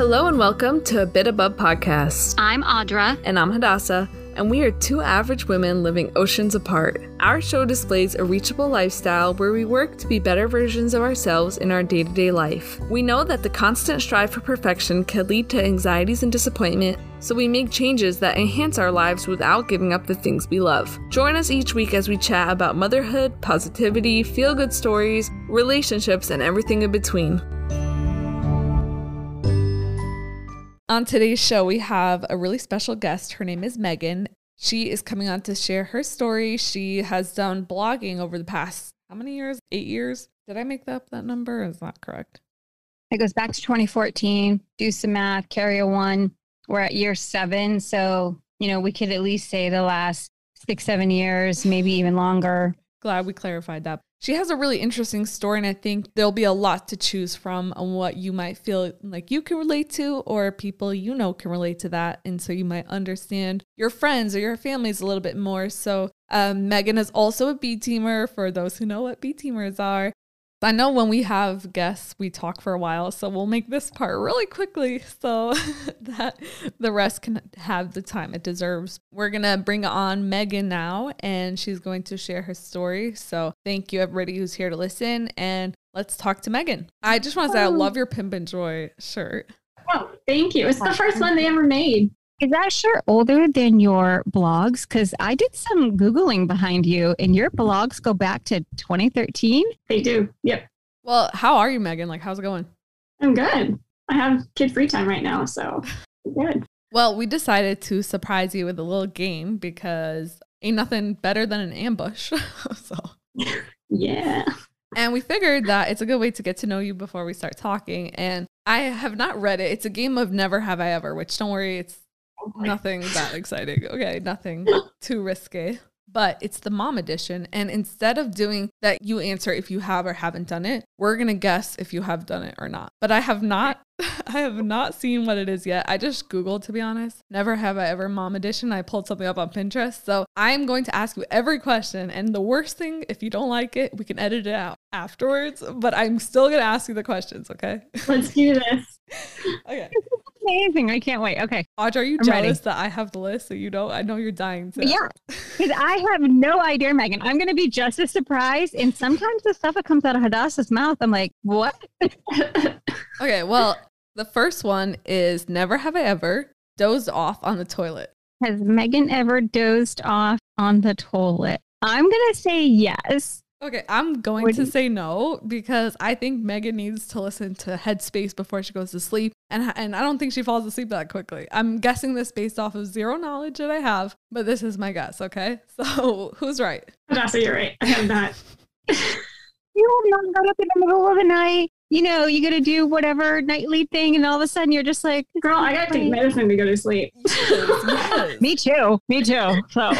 Hello and welcome to a Bit Above podcast. I'm Audra. And I'm Hadassah, and we are two average women living oceans apart. Our show displays a reachable lifestyle where we work to be better versions of ourselves in our day to day life. We know that the constant strive for perfection can lead to anxieties and disappointment, so we make changes that enhance our lives without giving up the things we love. Join us each week as we chat about motherhood, positivity, feel good stories, relationships, and everything in between. On today's show, we have a really special guest. Her name is Megan. She is coming on to share her story. She has done blogging over the past how many years? Eight years? Did I make up that number? Is that correct? It goes back to 2014. Do some math, carry a one. We're at year seven. So, you know, we could at least say the last six, seven years, maybe even longer. Glad we clarified that. She has a really interesting story, and I think there'll be a lot to choose from on what you might feel like you can relate to, or people you know can relate to that. And so you might understand your friends or your families a little bit more. So, um, Megan is also a B teamer for those who know what B teamers are. I know when we have guests, we talk for a while, so we'll make this part really quickly so that the rest can have the time it deserves. We're going to bring on Megan now, and she's going to share her story. So thank you, everybody who's here to listen, and let's talk to Megan. I just want to say I oh. love your Pimp and Joy shirt. Oh, thank you. It's the first one they ever made. Is that shirt older than your blogs? Because I did some Googling behind you, and your blogs go back to 2013. They do. Yep. Well, how are you, Megan? Like, how's it going? I'm good. I have kid free time right now, so good. Well, we decided to surprise you with a little game because ain't nothing better than an ambush. so, yeah. And we figured that it's a good way to get to know you before we start talking. And I have not read it. It's a game of Never Have I Ever, which don't worry, it's nothing that exciting. Okay, nothing too risky. But it's the mom edition. And instead of doing that, you answer if you have or haven't done it, we're going to guess if you have done it or not. But I have not. I have not seen what it is yet. I just Googled, to be honest. Never have I ever mom edition. I pulled something up on Pinterest. So I am going to ask you every question. And the worst thing, if you don't like it, we can edit it out afterwards. But I'm still going to ask you the questions, okay? Let's do this. okay amazing. I can't wait. Okay. Audra, are you I'm jealous ready. that I have the list so you don't? I know you're dying to. Yeah. Because I have no idea, Megan. I'm going to be just as surprised. And sometimes the stuff that comes out of Hadassah's mouth, I'm like, what? okay. Well, the first one is Never have I ever dozed off on the toilet. Has Megan ever dozed off on the toilet? I'm going to say yes. Okay, I'm going Would to say no because I think Megan needs to listen to Headspace before she goes to sleep, and and I don't think she falls asleep that quickly. I'm guessing this based off of zero knowledge that I have, but this is my guess. Okay, so who's right? Hadassah, you're right. I have not. you have not got up in the middle of the night you know, you got to do whatever nightly thing, and all of a sudden you're just like, girl, I got to take medicine to go to sleep. yes. Me too. Me too. So,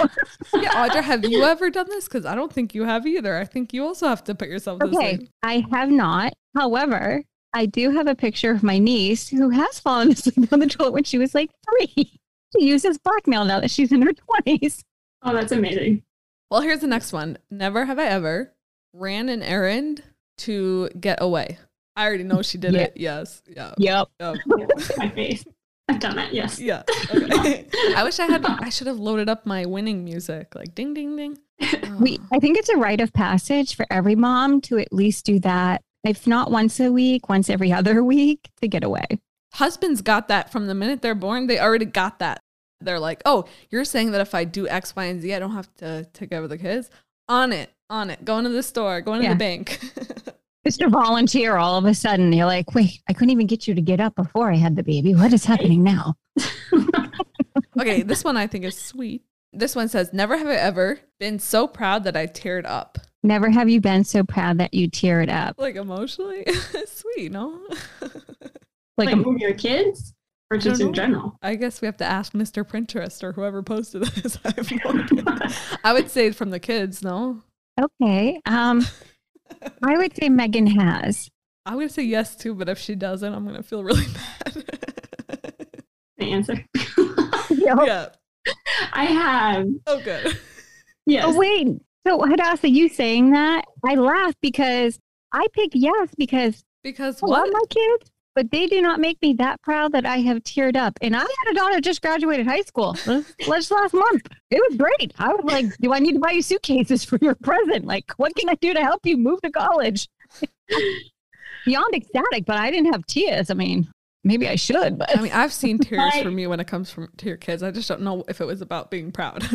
yeah, Audra, have you ever done this? Because I don't think you have either. I think you also have to put yourself okay, sleep. I have not. However, I do have a picture of my niece who has fallen asleep on the toilet when she was like three. She uses blackmail now that she's in her 20s. Oh, that's amazing. Well, here's the next one. Never have I ever ran an errand to get away. I already know she did yeah. it. Yes. Yeah. Yep. yep. My face. I've done it. Yes. Yeah. Okay. I wish I had. I should have loaded up my winning music, like ding, ding, ding. Oh. We. I think it's a rite of passage for every mom to at least do that, if not once a week, once every other week, to get away. Husbands got that from the minute they're born. They already got that. They're like, oh, you're saying that if I do X, Y, and Z, I don't have to take care of the kids. On it, on it. Going to the store, going to yeah. the bank. Just a volunteer all of a sudden. You're like, wait, I couldn't even get you to get up before I had the baby. What is happening now? okay, this one I think is sweet. This one says, Never have I ever been so proud that I teared up. Never have you been so proud that you teared up. Like emotionally? sweet, no? like, like your kids? Or just in general? I guess we have to ask Mr. Pinterest or whoever posted this. I, I would say from the kids, no? Okay. Um I would say Megan has. I would say yes too, but if she doesn't, I'm gonna feel really bad. the answer. Yeah. I have. Oh, good. Yes. Oh, wait. So, Hadassah, you saying that? I laugh because I picked yes because because what? my kids. But they do not make me that proud that I have teared up. And I had a daughter just graduated high school just last month. It was great. I was like, do I need to buy you suitcases for your present? Like, what can I do to help you move to college? Beyond ecstatic, but I didn't have tears. I mean, maybe I should, but I mean, I've seen tears from you when it comes from to your kids. I just don't know if it was about being proud.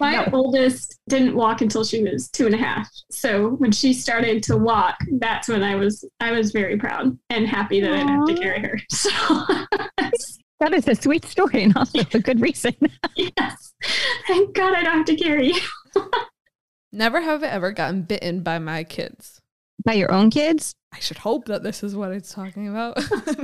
My No. oldest didn't walk until she was two and a half. So when she started to walk, that's when I was I was very proud and happy that I didn't have to carry her. So that is a sweet story and also a good reason. yes, thank God I don't have to carry you. Never have I ever gotten bitten by my kids. By your own kids? I should hope that this is what it's talking about.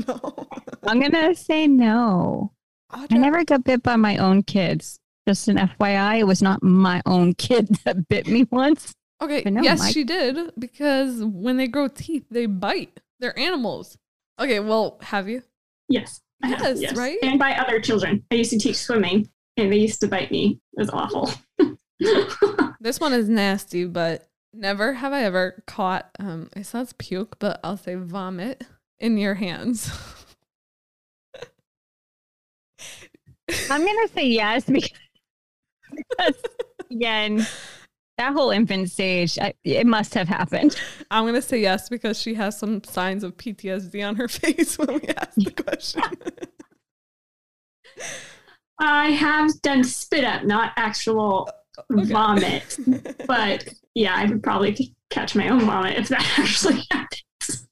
no. I'm gonna say no. I never got bit by my own kids. Just an FYI, it was not my own kid that bit me once. Okay, no, yes, my- she did because when they grow teeth, they bite. They're animals. Okay, well, have you? Yes. I have, Yes, right? And by other children. I used to teach swimming and they used to bite me. It was awful. This one is nasty, but never have I ever caught um it sounds puke, but I'll say vomit in your hands. I'm gonna say yes because, because, again, that whole infant stage, I, it must have happened. I'm gonna say yes because she has some signs of PTSD on her face when we ask the question. I have done spit up, not actual uh, Okay. vomit. But yeah, I would probably catch my own vomit if that actually happens.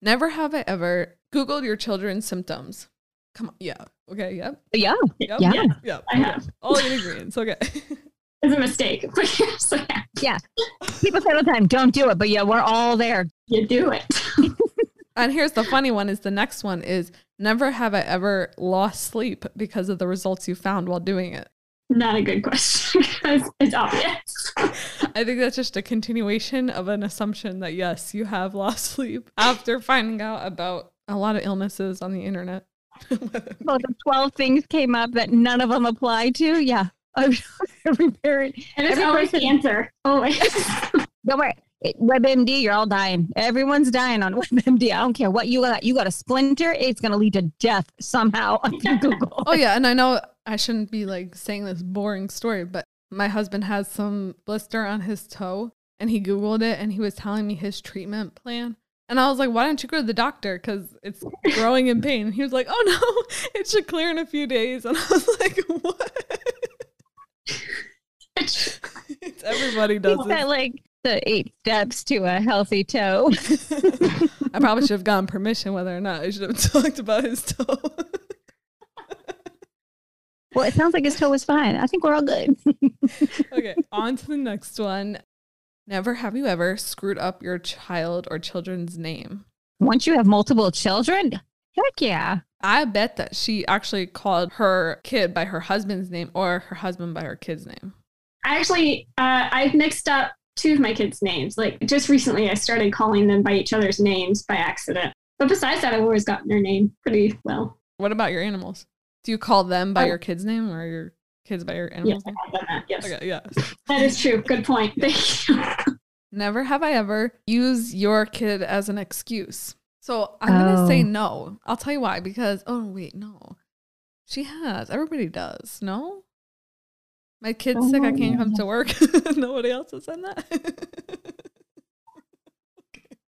Never have I ever Googled your children's symptoms. Come on, yeah. Okay, yep. Yeah, Yep. Yeah. Yep. yep. I okay. have. All the ingredients. Okay. It's a mistake. so yeah, yeah. people say all the time, "Don't do it," but yeah, we're all there. you do it. And here's the funny one is the next one is never have I ever lost sleep because of the results you found while doing it. Not a good question because it's obvious. I think that's just a continuation of an assumption that yes, you have lost sleep after finding out about a lot of illnesses on the internet. Well, the 12 things came up that none of them apply to. Yeah. Every parent, And it's Every always person- cancer. Oh always. don't worry. WebMD, you're all dying. Everyone's dying on WebMD. I don't care what you got. You got a splinter, it's going to lead to death somehow on Google. Oh yeah, and I know I shouldn't be like saying this boring story, but my husband has some blister on his toe and he googled it and he was telling me his treatment plan. And I was like, "Why don't you go to the doctor cuz it's growing in pain?" And he was like, "Oh no, it should clear in a few days." And I was like, "What?" it's everybody does that it. like the eight steps to a healthy toe? I probably should have gotten permission whether or not I should have talked about his toe. well, it sounds like his toe was fine. I think we're all good. okay, on to the next one. Never have you ever screwed up your child or children's name. Once you have multiple children, heck yeah. I bet that she actually called her kid by her husband's name or her husband by her kid's name. I actually, uh, I've mixed up two of my kids' names. Like just recently, I started calling them by each other's names by accident. But besides that, I've always gotten their name pretty well. What about your animals? Do you call them by Oh. your kid's name or your kids by your Yes, animal's I have done that. Yes, Okay, yeah. that is true. Good point. Thank you. Never have I ever used your kid as an excuse. So I'm gonna say Oh. no. I'll tell you why. Because oh wait, no. She has. Everybody does. No? My kid's sick, I can't come to oh. work. Nobody else has said that.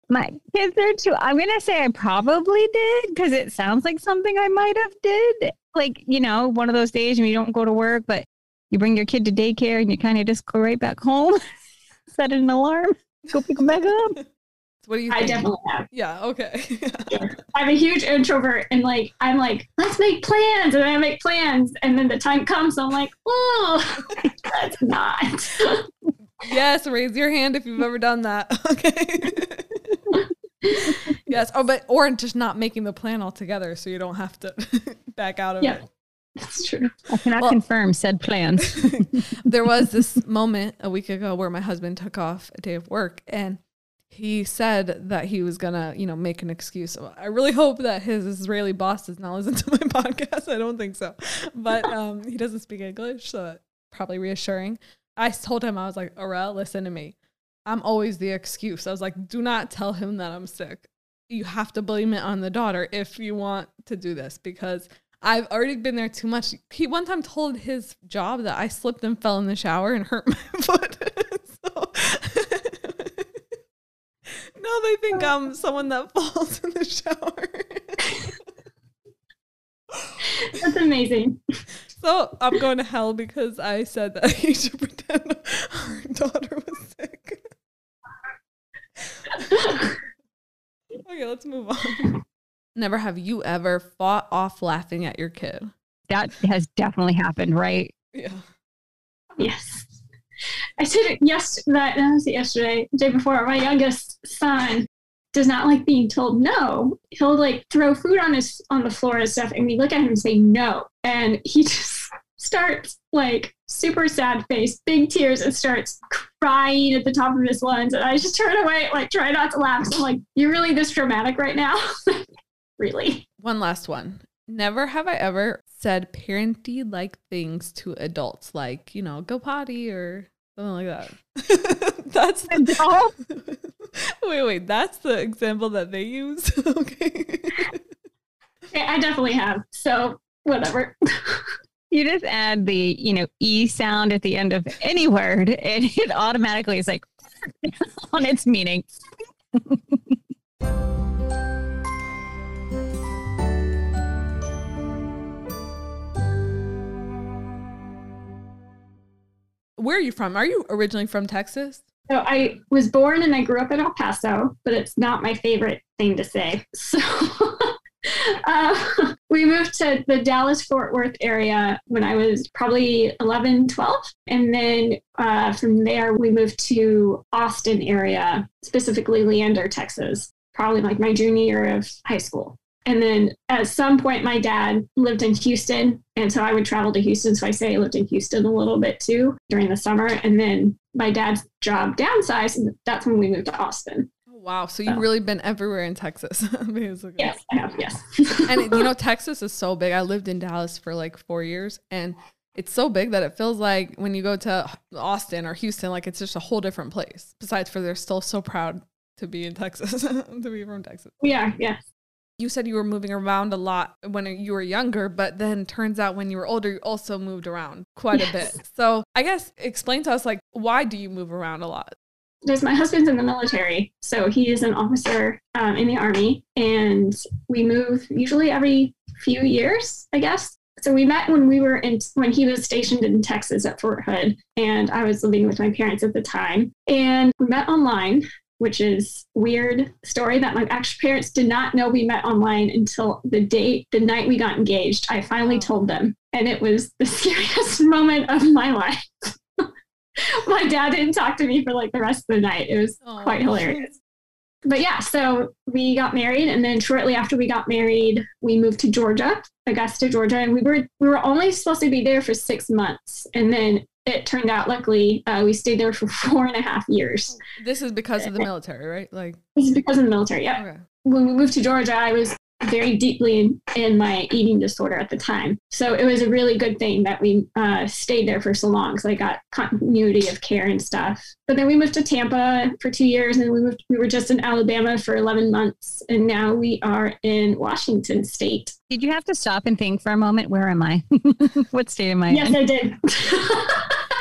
My kids are too. I'm gonna say I probably did because it sounds like something I might have did. Like you know, one of those days when you don't go to work, but you bring your kid to daycare and you kind of just go right back home, set an alarm, go pick them back up. what do you I definitely have. Yeah, okay. I'm a huge introvert, and like I'm like, let's make plans, and I make plans, and then the time comes, I'm like, oh, that's not. yes, raise your hand if you've ever done that. Okay. yes. Oh, but or just not making the plan altogether so you don't have to back out of Yeah. it. That's true. I cannot Well- confirm said plans. there was this moment a week ago where my husband took off a day of work and he said that he was gonna, you know, make an excuse. So I really hope that his Israeli boss does not listen to my podcast. I don't think so, but um, he doesn't speak English, so that's probably reassuring. I told him I was like, "Aurel, listen to me. I'm always the excuse. I was like, do not tell him that I'm sick. You have to blame it on the daughter if you want to do this because I've already been there too much. He one time told his job that I slipped and fell in the shower and hurt my foot. so now they think I'm someone that falls in the shower. That's amazing. So I'm going to hell because I said that he should pretend our daughter was sick. okay, let's move on. Never have you ever fought off laughing at your kid. That has definitely happened, right? Yeah. Yes. I said it yesterday. That was yesterday, the day before. My youngest son does not like being told no. He'll like throw food on his on the floor and stuff, and we look at him and say no, and he just starts like super sad face, big tears, and starts crying at the top of his lungs. And I just turn away, like try not to laugh. So I'm like, "You're really this dramatic right now?" really? One last one. Never have I ever said parenty like things to adults, like, you know, go potty or something like that. that's the, wait, wait, that's the example that they use. okay. I definitely have. So whatever. You just add the, you know, E sound at the end of any word, and it automatically is like on its meaning. Where are you from? Are you originally from Texas? So I was born and I grew up in El Paso, but it's not my favorite thing to say. So uh, we moved to the Dallas Fort Worth area when I was probably 11, 12. And then uh, from there, we moved to Austin area, specifically Leander, Texas, probably like my junior year of high school. And then at some point, my dad lived in Houston. And so I would travel to Houston. So I say I lived in Houston a little bit too during the summer. And then my dad's job downsized. And that's when we moved to Austin. Wow. So you've really been everywhere in Texas, basically. Yes, I have. Yes. And you know, Texas is so big. I lived in Dallas for like four years and it's so big that it feels like when you go to Austin or Houston, like it's just a whole different place. Besides for they're still so proud to be in Texas, to be from Texas. we are. Yes. You said you were moving around a lot when you were younger, but then turns out when you were older, you also moved around quite a bit. So I guess explain to us like why do you move around a lot? There's my husband's in the military, so he is an officer um, in the army, and we move usually every few years, I guess. So we met when we were in when he was stationed in Texas at Fort Hood, and I was living with my parents at the time, and we met online. Which is weird story that my actual parents did not know we met online until the date, the night we got engaged. I finally Oh. told them, and it was the scariest moment of my life. my dad didn't talk to me for like the rest of the night. It was Oh. quite hilarious. But yeah, so we got married, and then shortly after we got married, we moved to Georgia, Augusta, Georgia, and we were we were only supposed to be there for six months, and then it turned out luckily uh, we stayed there for four and a half years. This is because of the military, right? Like, This is because of the military. Yeah, okay. when we moved to Georgia, I was very deeply in, in my eating disorder at the time. So it was a really good thing that we uh, stayed there for so long So I got continuity of care and stuff. But then we moved to Tampa for two years and we moved, we were just in Alabama for 11 months. And now we are in Washington state. Did you have to stop and think for a moment? Where am I? what state am I Yes, in? I did.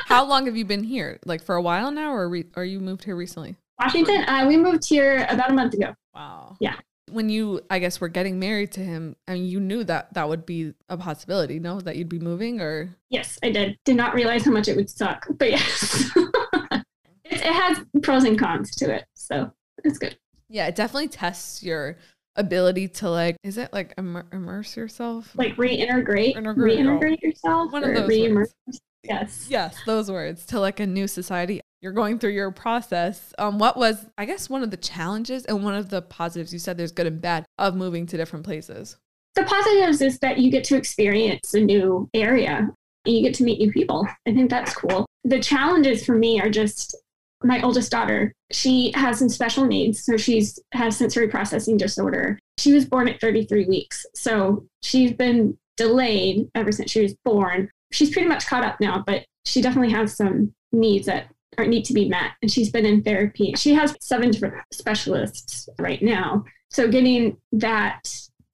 How long have you been here? Like for a while now, or re- or you moved here recently? Washington, uh, we moved here about a month ago. Wow. Yeah. When you, I guess, were getting married to him, and you knew that that would be a possibility, no, that you'd be moving, or Yes, I did. Did not realize how much it would suck, but yes. it, it has pros and cons to it. So it's good. yeah, it definitely tests your ability to like, is it like immer- immerse yourself? like reintegrate, Integrate, reintegrate yourself, One of those re-immer- words. Yes. Yes, those words to like a new society. You're going through your process. Um, what was, I guess, one of the challenges and one of the positives you said there's good and bad of moving to different places. The positives is that you get to experience a new area and you get to meet new people. I think that's cool. The challenges for me are just my oldest daughter. She has some special needs, so she's has sensory processing disorder. She was born at 33 weeks, so she's been delayed ever since she was born. She's pretty much caught up now, but she definitely has some needs that need to be met. And she's been in therapy. She has seven different specialists right now. So getting that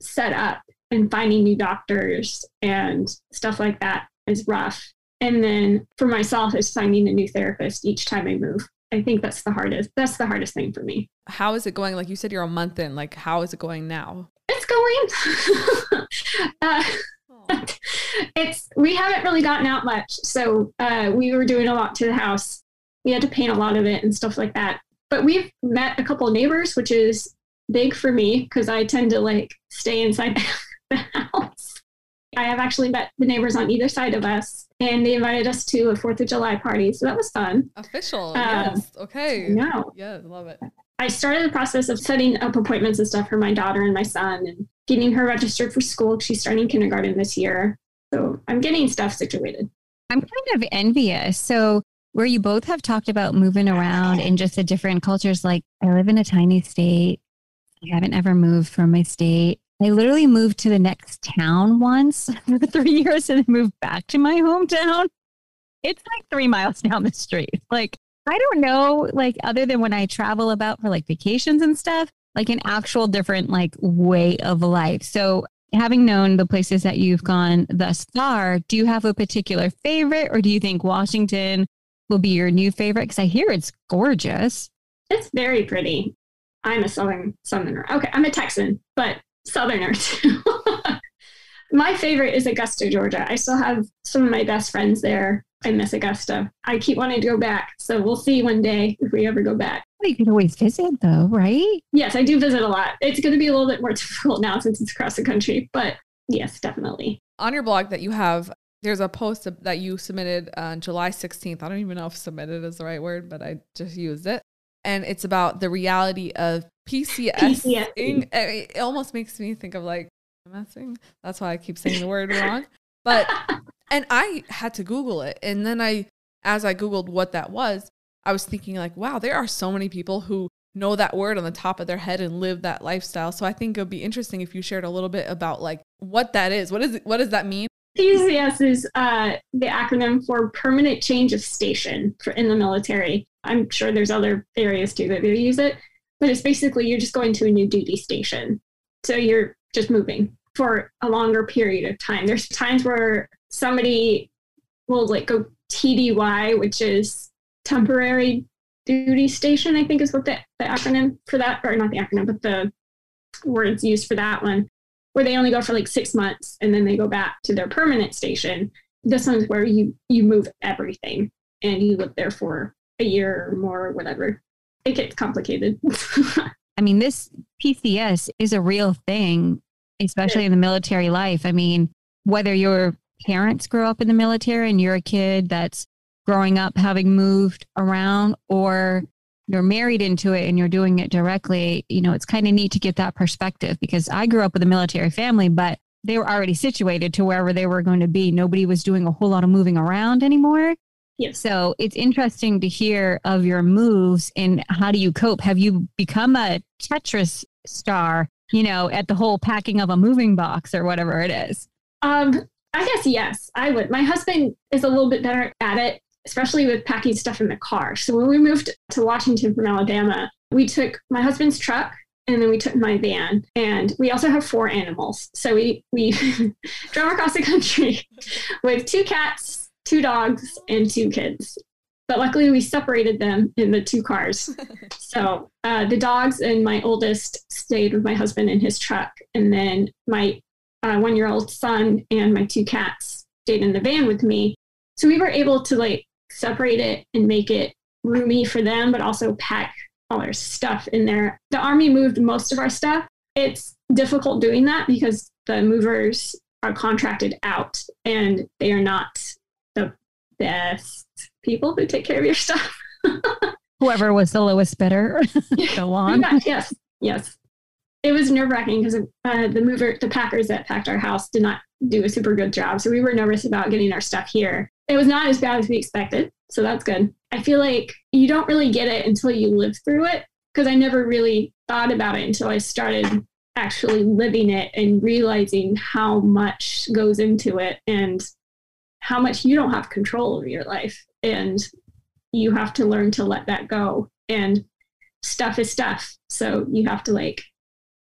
set up and finding new doctors and stuff like that is rough. And then for myself is finding a new therapist each time I move. I think that's the hardest. That's the hardest thing for me. How is it going? Like you said, you're a month in. Like, how is it going now? It's going. uh, it's we haven't really gotten out much, so uh, we were doing a lot to the house. We had to paint a lot of it and stuff like that. But we've met a couple of neighbors, which is big for me because I tend to like stay inside the house. I have actually met the neighbors on either side of us, and they invited us to a Fourth of July party, so that was fun. Official, um, yes. Okay. No. Yeah, love it. I started the process of setting up appointments and stuff for my daughter and my son, and getting her registered for school. She's starting kindergarten this year, so I'm getting stuff situated. I'm kind of envious. So where you both have talked about moving around in just the different cultures, like I live in a tiny state. I haven't ever moved from my state. I literally moved to the next town once for three years and then moved back to my hometown. It's like three miles down the street. Like, I don't know, like, other than when I travel about for like vacations and stuff, like an actual different like way of life. So, having known the places that you've gone thus far, do you have a particular favorite or do you think Washington will be your new favorite? Because I hear it's gorgeous. It's very pretty. I'm a southern southerner. Okay, I'm a Texan, but southerner too. my favorite is Augusta, Georgia. I still have some of my best friends there. I miss Augusta. I keep wanting to go back. So we'll see one day if we ever go back. Well, you can always visit though, right? Yes, I do visit a lot. It's going to be a little bit more difficult now since it's across the country, but yes, definitely. On your blog that you have, there's a post that you submitted on July 16th. I don't even know if submitted is the right word, but I just used it. And it's about the reality of PCS. PCS. It almost makes me think of like messing. That's why I keep saying the word wrong. But and I had to Google it, and then I, as I Googled what that was, I was thinking like, wow, there are so many people who know that word on the top of their head and live that lifestyle. So I think it would be interesting if you shared a little bit about like what that is. What is it? What does that mean? PCS is uh, the acronym for Permanent Change of Station for in the military. I'm sure there's other areas too that they use it, but it's basically you're just going to a new duty station. So you're just moving for a longer period of time. There's times where somebody will like go TDY, which is temporary duty station, I think is what the, the acronym for that, or not the acronym, but the words used for that one, where they only go for like six months and then they go back to their permanent station. This one's where you you move everything and you live there for a year or more or whatever it gets complicated. I mean, this PCS is a real thing, especially in the military life. I mean, whether your parents grew up in the military and you're a kid that's growing up having moved around or you're married into it and you're doing it directly, you know, it's kind of neat to get that perspective because I grew up with a military family, but they were already situated to wherever they were going to be. Nobody was doing a whole lot of moving around anymore. Yes. So it's interesting to hear of your moves and how do you cope? Have you become a Tetris star, you know, at the whole packing of a moving box or whatever it is? Um, I guess yes, I would. My husband is a little bit better at it, especially with packing stuff in the car. So when we moved to Washington from Alabama, we took my husband's truck and then we took my van and we also have four animals so we we drove across the country with two cats two dogs and two kids. But luckily, we separated them in the two cars. so uh, the dogs and my oldest stayed with my husband in his truck. And then my uh, one year old son and my two cats stayed in the van with me. So we were able to like separate it and make it roomy for them, but also pack all our stuff in there. The Army moved most of our stuff. It's difficult doing that because the movers are contracted out and they are not the best people who take care of your stuff. Whoever was the lowest bidder, go on. yes, yes. It was nerve wracking because uh, the mover, the packers that packed our house did not do a super good job. So we were nervous about getting our stuff here. It was not as bad as we expected. So that's good. I feel like you don't really get it until you live through it because I never really thought about it until I started actually living it and realizing how much goes into it and how much you don't have control over your life and you have to learn to let that go. And stuff is stuff. So you have to like,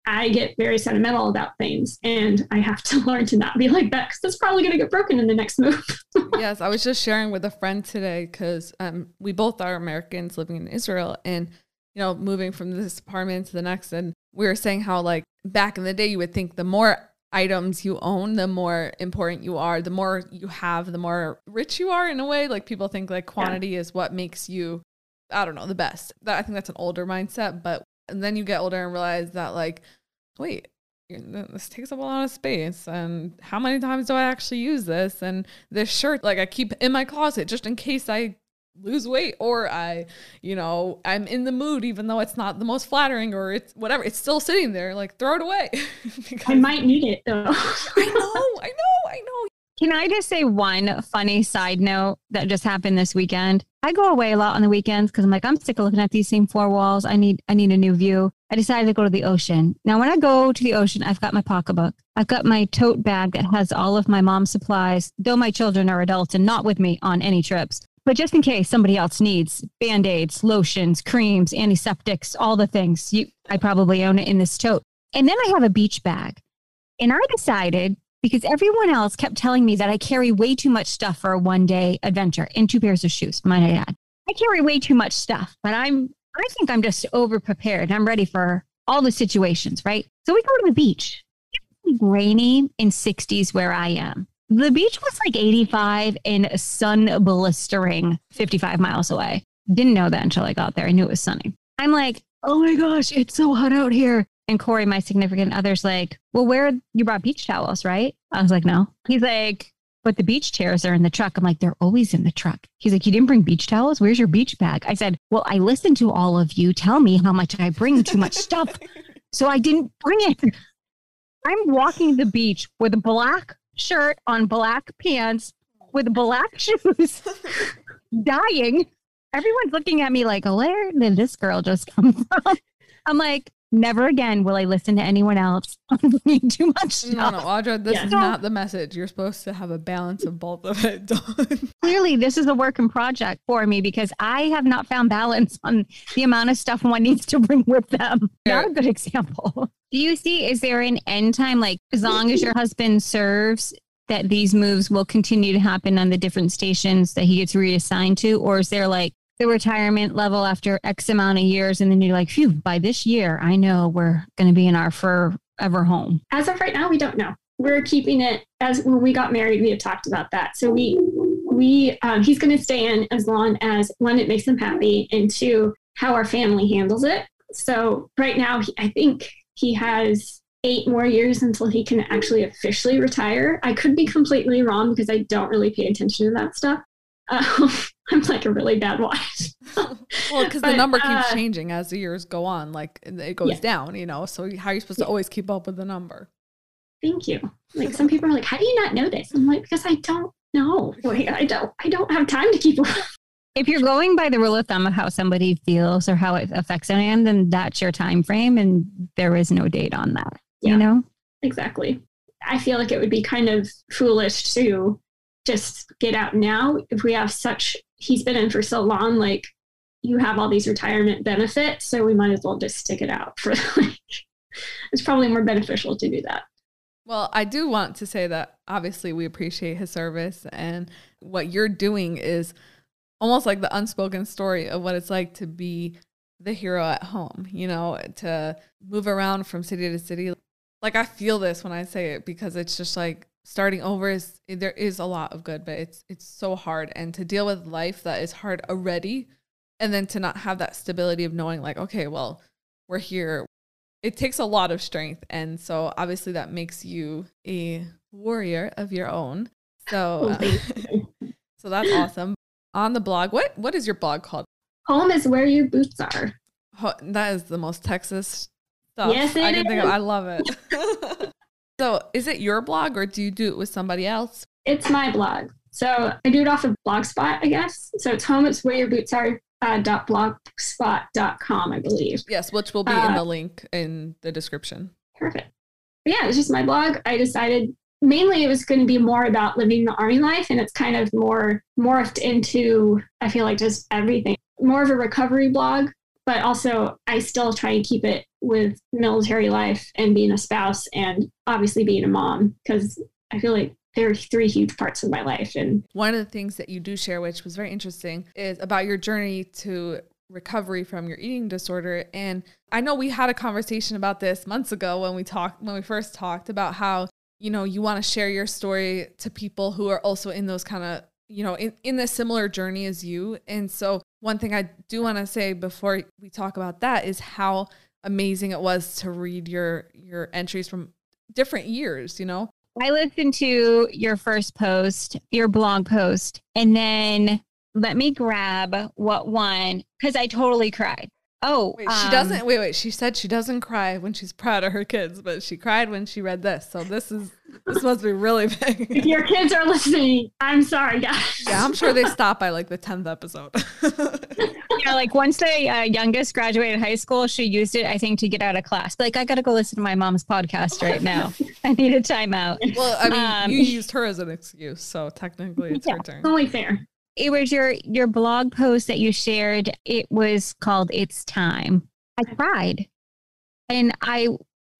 I get very sentimental about things and I have to learn to not be like that because it's probably going to get broken in the next move. yes, I was just sharing with a friend today because um, we both are Americans living in Israel and, you know, moving from this apartment to the next. And we were saying how, like, back in the day, you would think the more items you own, the more important you are, the more you have, the more rich you are in a way. Like, people think like quantity yeah. is what makes you, I don't know, the best. That, I think that's an older mindset. But and then you get older and realize that, like, wait, this takes up a lot of space and how many times do i actually use this and this shirt like i keep in my closet just in case i lose weight or I, you know, I'm in the mood even though it's not the most flattering or it's whatever. It's still sitting there. Like throw it away. I might need it though. I know, I know, I know. Can I just say one funny side note that just happened this weekend? I go away a lot on the weekends because I'm like, I'm sick of looking at these same four walls. I need I need a new view. I decided to go to the ocean. Now when I go to the ocean, I've got my pocketbook. I've got my tote bag that has all of my mom's supplies, though my children are adults and not with me on any trips. But just in case somebody else needs band aids, lotions, creams, antiseptics, all the things, you, I probably own it in this tote. And then I have a beach bag. And I decided because everyone else kept telling me that I carry way too much stuff for a one day adventure and two pairs of shoes, might I add. I carry way too much stuff, but I'm, I think I'm just over prepared. I'm ready for all the situations, right? So we go to the beach. It's rainy in 60s where I am. The beach was like 85 and sun blistering 55 miles away. Didn't know that until I got there. I knew it was sunny. I'm like, oh my gosh, it's so hot out here. And Corey, my significant other's like, well, where you brought beach towels, right? I was like, no. He's like, but the beach chairs are in the truck. I'm like, they're always in the truck. He's like, you didn't bring beach towels? Where's your beach bag? I said, well, I listened to all of you tell me how much I bring too much stuff. So I didn't bring it. I'm walking the beach with a black shirt on black pants with black shoes, dying. Everyone's looking at me like, where did this girl just come from? I'm like, never again will I listen to anyone else bringing too much stuff. No, no, Audra, this yeah. is not the message. You're supposed to have a balance of both of it Clearly, this is a work in project for me because I have not found balance on the amount of stuff one needs to bring with them. Not a good example. Do you see, is there an end time? Like, as long as your husband serves, that these moves will continue to happen on the different stations that he gets reassigned to? Or is there like the retirement level after X amount of years. And then you're like, phew, by this year, I know we're going to be in our forever home. As of right now, we don't know. We're keeping it as when we got married, we had talked about that. So we, we, um, he's going to stay in as long as one, it makes him happy, and two, how our family handles it. So right now, I think he has eight more years until he can actually officially retire. I could be completely wrong because I don't really pay attention to that stuff. Um, I'm like a really bad wife. well, because the number keeps uh, changing as the years go on, like it goes yeah. down, you know. So how are you supposed yeah. to always keep up with the number? Thank you. Like some people are like, "How do you not know this?" I'm like, "Because I don't know. Like, I don't. I don't have time to keep up." If you're going by the rule of thumb of how somebody feels or how it affects anyone, then that's your time frame, and there is no date on that. Yeah, you know exactly. I feel like it would be kind of foolish to just get out now if we have such he's been in for so long like you have all these retirement benefits so we might as well just stick it out for like it's probably more beneficial to do that. Well i do want to say that obviously we appreciate his service and what you're doing is almost like the unspoken story of what it's like to be the hero at home you know to move around from city to city. Like i feel this when i say it because it's just like starting over is there is a lot of good, but it's it's so hard and to deal with life that is hard already and then to not have that stability of knowing like okay, well, we're here. It takes a lot of strength and so obviously that makes you a warrior of your own. So uh, so that's awesome. On the blog, what what is your blog called? Home is where your boots are. that is the most Texas stuff yes, I can is. think of. I love it. So is it your blog or do you do it with somebody else? It's my blog. So I do it off of Blogspot, I guess. So it's home, it's where your boots are. Uh, dot blogspot.com, I believe. Yes, which will be uh, in the link in the description. Perfect. But yeah, it's just my blog. I decided mainly it was going to be more about living the army life and it's kind of more morphed into i feel like just everything more of a recovery blog but also i still try and keep it with military life and being a spouse and obviously being a mom because i feel like there are three huge parts of my life and one of the things that you do share which was very interesting is about your journey to recovery from your eating disorder. And i know we had a conversation about this months ago when we talked when we first talked about how you know you want to share your story to people who are also in those kind of you know in, in a similar journey as you. And so one thing i do want to say before we talk about that is how amazing it was to read your your entries from different years you know I listened to your first post, your blog post, and then let me grab what one because I totally cried. Oh, wait, she um, doesn't. Wait, wait. She said she doesn't cry when she's proud of her kids, but she cried when she read this. So this is this must be really big. if your kids are listening, I'm sorry, guys. Yeah, I'm sure they stop by like the tenth episode. yeah, like once the uh, youngest graduated high school, she used it, I think, to get out of class. Like, I got to go listen to my mom's podcast right now. I need a timeout. Well, I mean, um, you used her as an excuse, so technically it's yeah, her turn. It's only fair it was your your blog post that you shared. It was called "It's Time." I cried, and I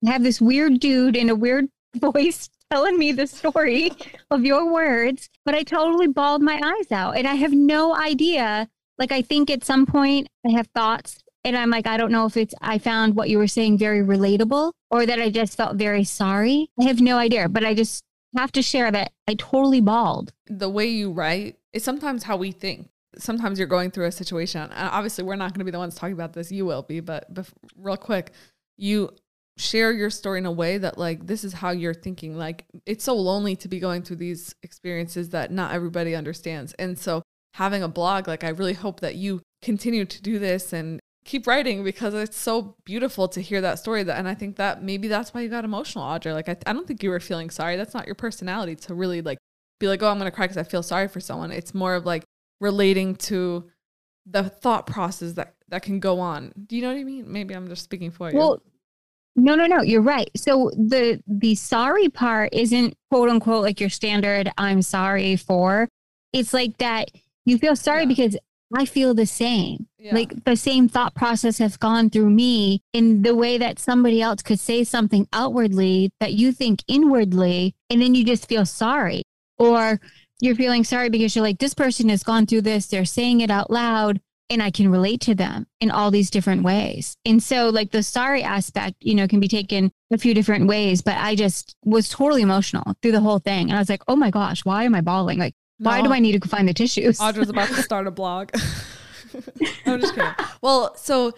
have this weird dude in a weird voice telling me the story of your words, but I totally bawled my eyes out, and I have no idea. Like, I think at some point I have thoughts, and I'm like, I don't know if it's I found what you were saying very relatable or that I just felt very sorry. I have no idea, but I just have to share that I totally bawled. The way you write is sometimes how we think. Sometimes you're going through a situation. And obviously, we're not going to be the ones talking about this. You will be, but, but real quick, you share your story in a way that like this is how you're thinking. Like it's so lonely to be going through these experiences that not everybody understands. And so having a blog, like I really hope that you continue to do this and keep writing because it's so beautiful to hear that story that and i think that maybe that's why you got emotional Audra. Like i, I don't think you were feeling sorry. That's not your personality to really like be like oh i'm gonna cry because i feel sorry for someone. It's more of like relating to the thought process that that can go on. Do you know what i mean? Maybe i'm just speaking for you. Well no no no you're right. So the the sorry part isn't quote unquote like your standard i'm sorry for. It's like that you feel sorry yeah. because I feel the same. Yeah. Like the same thought process has gone through me in the way that somebody else could say something outwardly that you think inwardly, and then you just feel sorry. Or you're feeling sorry because you're like, this person has gone through this, they're saying it out loud, and I can relate to them in all these different ways. And so, like, the sorry aspect, you know, can be taken a few different ways, but I just was totally emotional through the whole thing. And I was like, oh my gosh, why am I bawling? Like, why no. do I need to find the tissues? Audra's about to start a blog. I'm just kidding. Well, so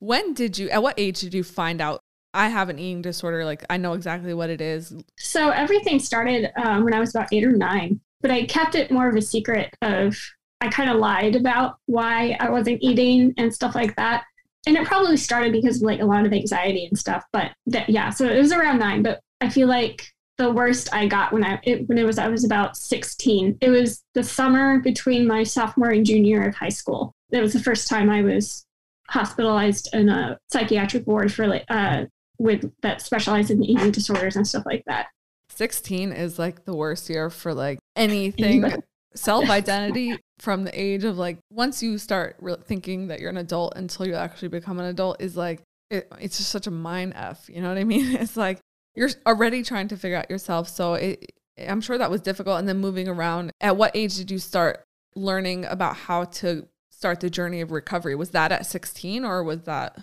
when did you, at what age did you find out I have an eating disorder? Like, I know exactly what it is. So everything started um, when I was about eight or nine, but I kept it more of a secret of, I kind of lied about why I wasn't eating and stuff like that. And it probably started because of like a lot of anxiety and stuff. But that, yeah, so it was around nine, but I feel like the worst I got when I it, when it was I was about 16. It was the summer between my sophomore and junior year of high school. It was the first time I was hospitalized in a psychiatric ward for uh, with that specialized in eating disorders and stuff like that. 16 is like the worst year for like anything self identity from the age of like once you start re- thinking that you're an adult until you actually become an adult is like it, it's just such a mind f you know what i mean it's like you're already trying to figure out yourself. So it, I'm sure that was difficult. And then moving around, at what age did you start learning about how to start the journey of recovery? Was that at 16 or was that?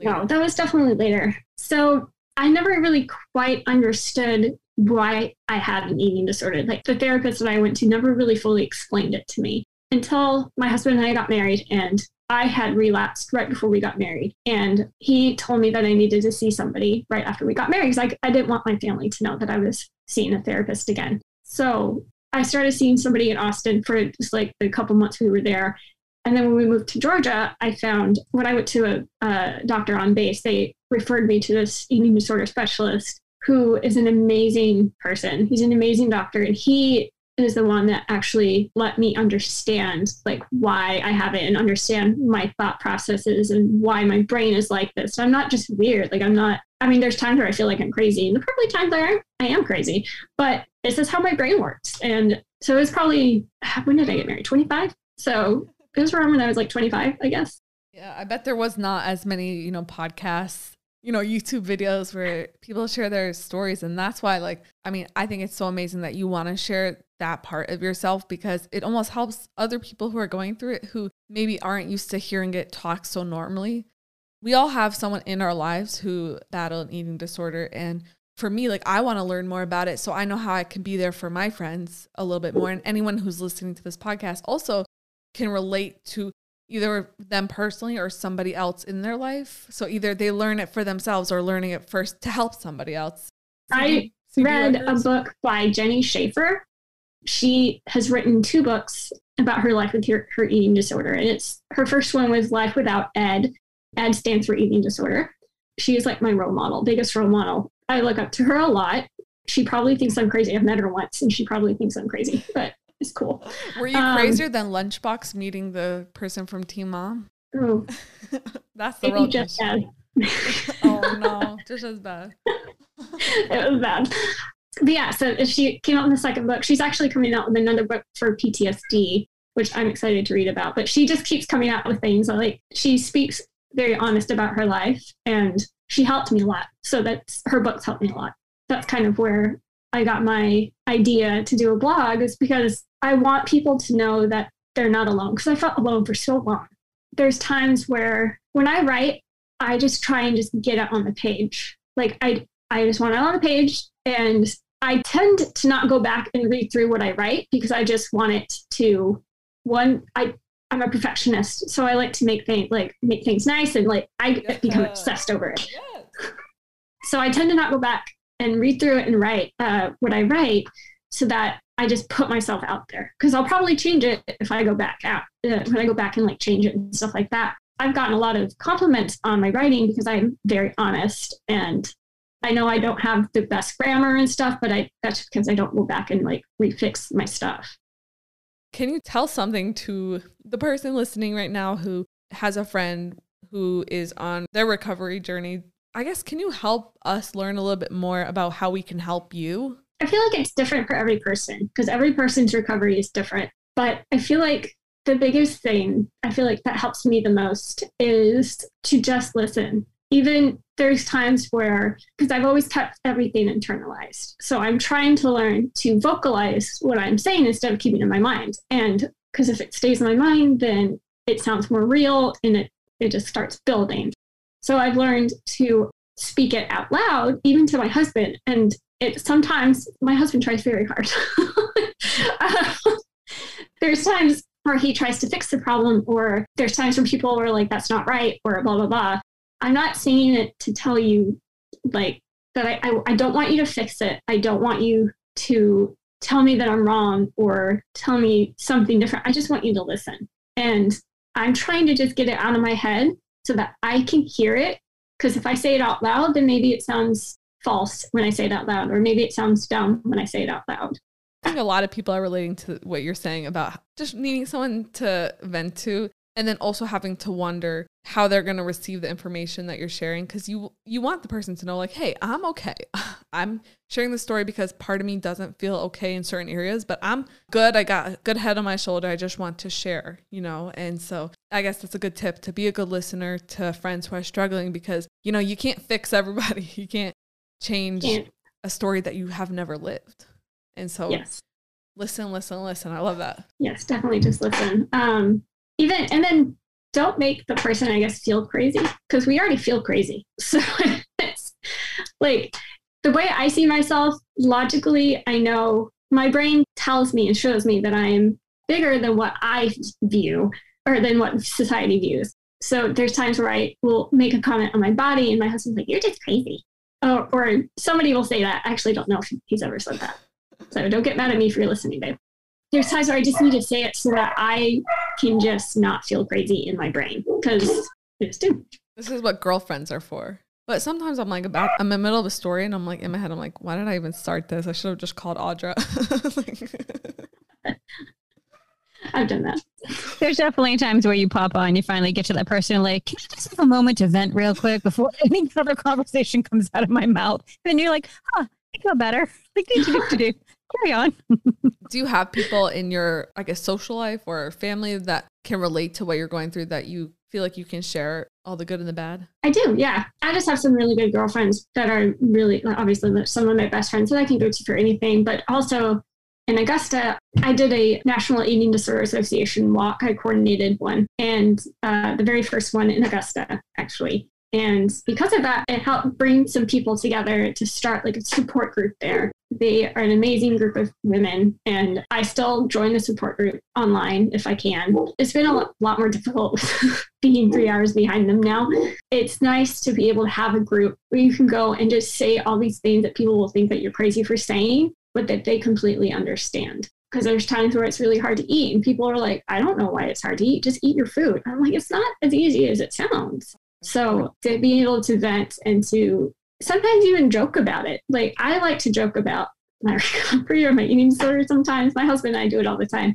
No, that was definitely later. So I never really quite understood why I had an eating disorder. Like the therapist that I went to never really fully explained it to me until my husband and I got married and I had relapsed right before we got married. And he told me that I needed to see somebody right after we got married because I, I didn't want my family to know that I was seeing a therapist again. So I started seeing somebody in Austin for just like the couple months we were there. And then when we moved to Georgia, I found when I went to a, a doctor on base, they referred me to this eating disorder specialist who is an amazing person. He's an amazing doctor. And he is the one that actually let me understand like why I have it and understand my thought processes and why my brain is like this. So I'm not just weird. Like I'm not I mean, there's times where I feel like I'm crazy, and probably times where I am crazy, but this is how my brain works. And so it was probably, when did I get married? 25? So it was around when I was like 25, I guess. Yeah, I bet there was not as many, you know, podcasts, you know, YouTube videos where people share their stories. And that's why, like, I mean, I think it's so amazing that you want to share that part of yourself because it almost helps other people who are going through it who maybe aren't used to hearing it talk so normally. We all have someone in our lives who battle an eating disorder. And for me like i want to learn more about it so i know how i can be there for my friends a little bit more. And anyone who's listening to this podcast also can relate to either them personally or somebody else in their life so either they learn it for themselves or learning it first to help somebody else i read a book by Jenni Schaefer she has written two books about her life with her, her eating disorder and it's her first one was life without ed ED stands for eating disorder. She is like my role model, biggest role model. I look up to her a lot. She probably thinks I'm crazy. I've met her once and she probably thinks I'm crazy, but it's cool. Were you um, crazier than Lunchbox meeting the person from Team Mom? Oh, that's the real just bad. oh no, just as bad. it was bad. But yeah, so she came out in the second book. She's actually coming out with another book for PTSD, which I'm excited to read about. But she just keeps coming out with things like she speaks very honest about her life and she helped me a lot. So that's her books helped me a lot. That's kind of where I got my idea to do a blog is because I want people to know that they're not alone because I felt alone for so long. There's times where when I write, I just try and just get it on the page. Like I I just want it on the page and I tend to not go back and read through what I write because I just want it to one I I'm a perfectionist, so I like to make things like make things nice and like I yeah. become obsessed over it. Yeah. So I tend to not go back and read through it and write uh, what I write, so that I just put myself out there because I'll probably change it if I go back out uh, when I go back and like change it and stuff like that. I've gotten a lot of compliments on my writing because I'm very honest and I know I don't have the best grammar and stuff, but I that's because I don't go back and like refix my stuff. Can you tell something to the person listening right now who has a friend who is on their recovery journey? I guess, can you help us learn a little bit more about how we can help you? I feel like it's different for every person because every person's recovery is different. But I feel like the biggest thing I feel like that helps me the most is to just listen. Even there's times where because i've always kept everything internalized. So i'm trying to learn to vocalize what i'm saying instead of keeping it in my mind. And because if it stays in my mind then it sounds more real and it, it just starts building. So i've learned to speak it out loud even to my husband and it sometimes my husband tries very hard there's times where he tries to fix the problem or there's times when people are like that's not right or blah blah blah I'm not saying it to tell you like that I, I, I don't want you to fix it. I don't want you to tell me that I'm wrong or tell me something different. I just want you to listen. And I'm trying to just get it out of my head so that I can hear it. Because if I say it out loud, then maybe it sounds false when I say it out loud, or maybe it sounds dumb when I say it out loud. I think a lot of people are relating to what you're saying about just needing someone to vent to and then also having to wonder how they're going to receive the information that you're sharing because you you want the person to know like hey i'm okay. I'm sharing the story because part of me doesn't feel okay in certain areas but i'm good. I got a good head on my shoulder. I just want to share you know? And so i guess that's a good tip to be a good listener to friends who are struggling because you know you can't fix everybody. You can't change can't. a story that you have never lived. And so yes. listen listen listen. I love that. Yes definitely just listen. Um even and then don't make the person i guess feel crazy because we already feel crazy. So it's like the way i see myself logically i know my brain tells me and shows me that i'm bigger than what i view or than what society views. So there's times where i will make a comment on my body and my husband's like you're just crazy or, or somebody will say that i actually don't know if he's ever said that so don't get mad at me if you're listening babe there's times where I just need to say it so that I can just not feel crazy in my brain because I just do. This is what girlfriends are for. But sometimes I'm like about I'm in the middle of a story and I'm like in my head I'm like why did I even start this? I should have just called Audra. I've done that. There's definitely times where you pop on, you finally get to that person, like, can I just have a moment to vent real quick before any other conversation comes out of my mouth? And then you're like, huh, I feel better. Like, do, do, do, do. Carry on. Do you have people in your, I guess, social life or family that can relate to what you're going through that you feel like you can share all the good and the bad? I do, yeah. I just have some really good girlfriends that are really, obviously, some of my best friends that I can go to for anything, but also in Augusta, I did a National Eating Disorder Association walk. I coordinated one, and uh, the very first one in Augusta, actually. And because of that, it helped bring some people together to start like a support group there. They are an amazing group of women, and I still join the support group online if I can. It's been a lot more difficult being three hours behind them now. It's nice to be able to have a group where you can go and just say all these things that people will think that you're crazy for saying, but that they completely understand because there's times where it's really hard to eat and people are like i don't know why it's hard to eat just eat your food i'm like it's not as easy as it sounds so to be able to vent and to sometimes even joke about it. Like I like to joke about my recovery or my eating disorder sometimes. My husband and I do it all the time.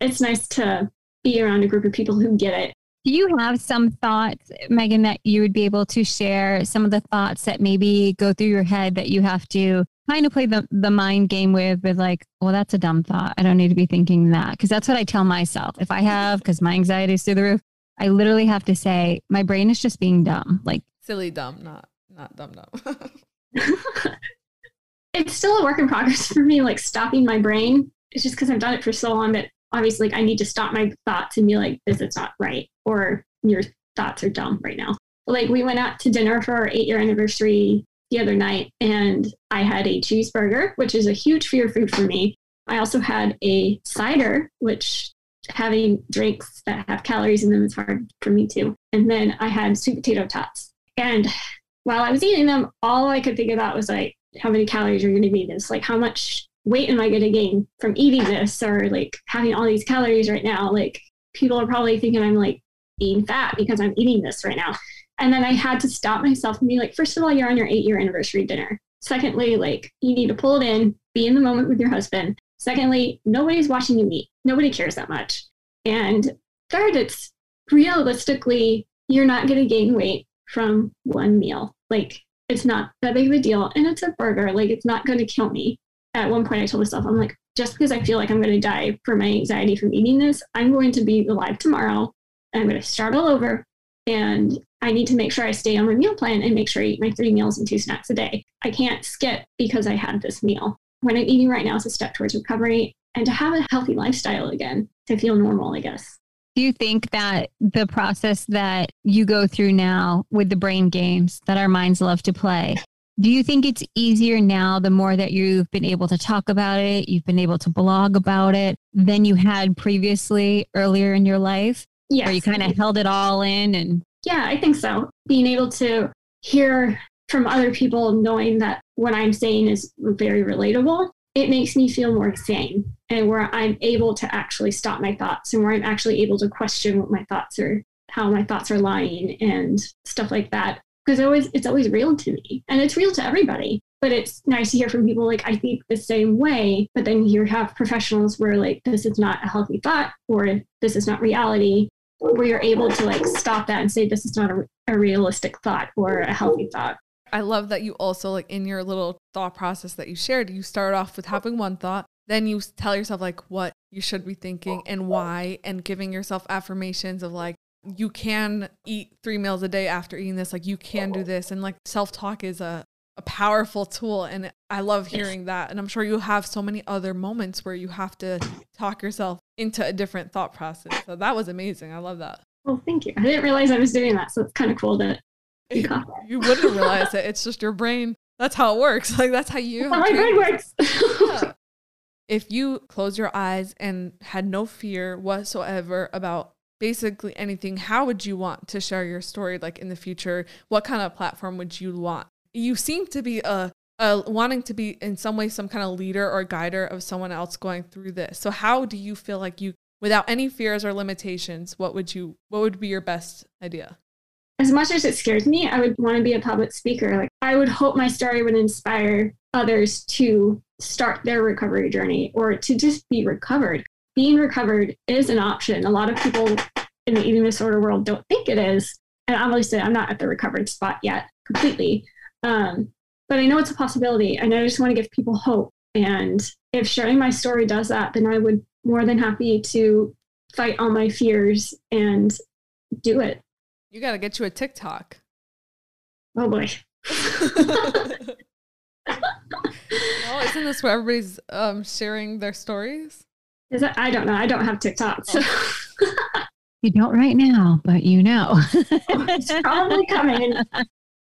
It's nice to be around a group of people who get it. Do you have some thoughts, Megan, that you would be able to share some of the thoughts that maybe go through your head that you have to kind of play the, the mind game with, with like, well, that's a dumb thought. I don't need to be thinking that. Cause that's what I tell myself. If I have, because my anxiety is through the roof, I literally have to say my brain is just being dumb. Like silly dumb, not not dumb dumb. it's still a work in progress for me, like stopping my brain. It's just because I've done it for so long that obviously like I need to stop my thoughts and be like, this is not right, or your thoughts are dumb right now. Like we went out to dinner for our eight year anniversary the other night and I had a cheeseburger, which is a huge fear food for me. I also had a cider, which having drinks that have calories in them is hard for me too. And then I had sweet potato tots. And while I was eating them, all I could think about was like, how many calories are going to be this? Like, how much weight am I going to gain from eating this or like having all these calories right now? Like, people are probably thinking I'm like being fat because I'm eating this right now. And then I had to stop myself and be like, first of all, you're on your eight year anniversary dinner. Secondly, like, you need to pull it in, be in the moment with your husband. Secondly, nobody's watching you eat. Nobody cares that much. And third, it's realistically, you're not going to gain weight from one meal. Like, it's not that big of a deal. And it's a burger. Like, it's not going to kill me. At one point, I told myself, I'm like, just because I feel like I'm going to die for my anxiety from eating this, I'm going to be alive tomorrow. And I'm going to start all over. And I need to make sure I stay on my meal plan and make sure I eat my three meals and two snacks a day. I can't skip because I had this meal what I'm eating right now is a step towards recovery and to have a healthy lifestyle again, to feel normal, I guess. Do you think that the process that you go through now with the brain games that our minds love to play, do you think it's easier now the more that you've been able to talk about it, you've been able to blog about it than you had previously earlier in your life? Yeah. Where you kind of held it all in and Yeah, I think so. Being able to hear from other people knowing that what I'm saying is very relatable, it makes me feel more sane and where I'm able to actually stop my thoughts and where I'm actually able to question what my thoughts are, how my thoughts are lying and stuff like that. Because always it's always real to me and it's real to everybody. But it's nice to hear from people like I think the same way, but then you have professionals where like this is not a healthy thought or this is not reality, where you're able to like stop that and say this is not a, a realistic thought or a healthy thought. I love that you also like in your little thought process that you shared, you start off with having one thought, then you tell yourself like what you should be thinking and why and giving yourself affirmations of like you can eat 3 meals a day after eating this, like you can do this and like self-talk is a a powerful tool and I love hearing that and I'm sure you have so many other moments where you have to talk yourself into a different thought process. So that was amazing. I love that. Well, thank you. I didn't realize I was doing that, so it's kind of cool that you got that. you wouldn't realize it. It's just your brain. That's how it works. Like that's how you. That's how my brain works. yeah. If you close your eyes and had no fear whatsoever about basically anything, how would you want to share your story? Like in the future, what kind of platform would you want? You seem to be a, a wanting to be in some way some kind of leader or guider of someone else going through this. So how do you feel like you, without any fears or limitations, what would you? What would be your best idea? as much as it scares me, I would want to be a public speaker. Like I would hope my story would inspire others to start their recovery journey or to just be recovered being recovered is an option. A lot of people in the eating disorder world don't think it is. And obviously, I'm not at the recovered spot yet completely. Um, but I know it's a possibility. And I just want to give people hope. And if sharing my story does that, then I would more than happy to fight all my fears and do it. You got to get you a TikTok. Oh boy. oh, isn't this where everybody's um, sharing their stories? Is that I don't know. I don't have TikTok. So. you don't right now, but you know. it's probably coming.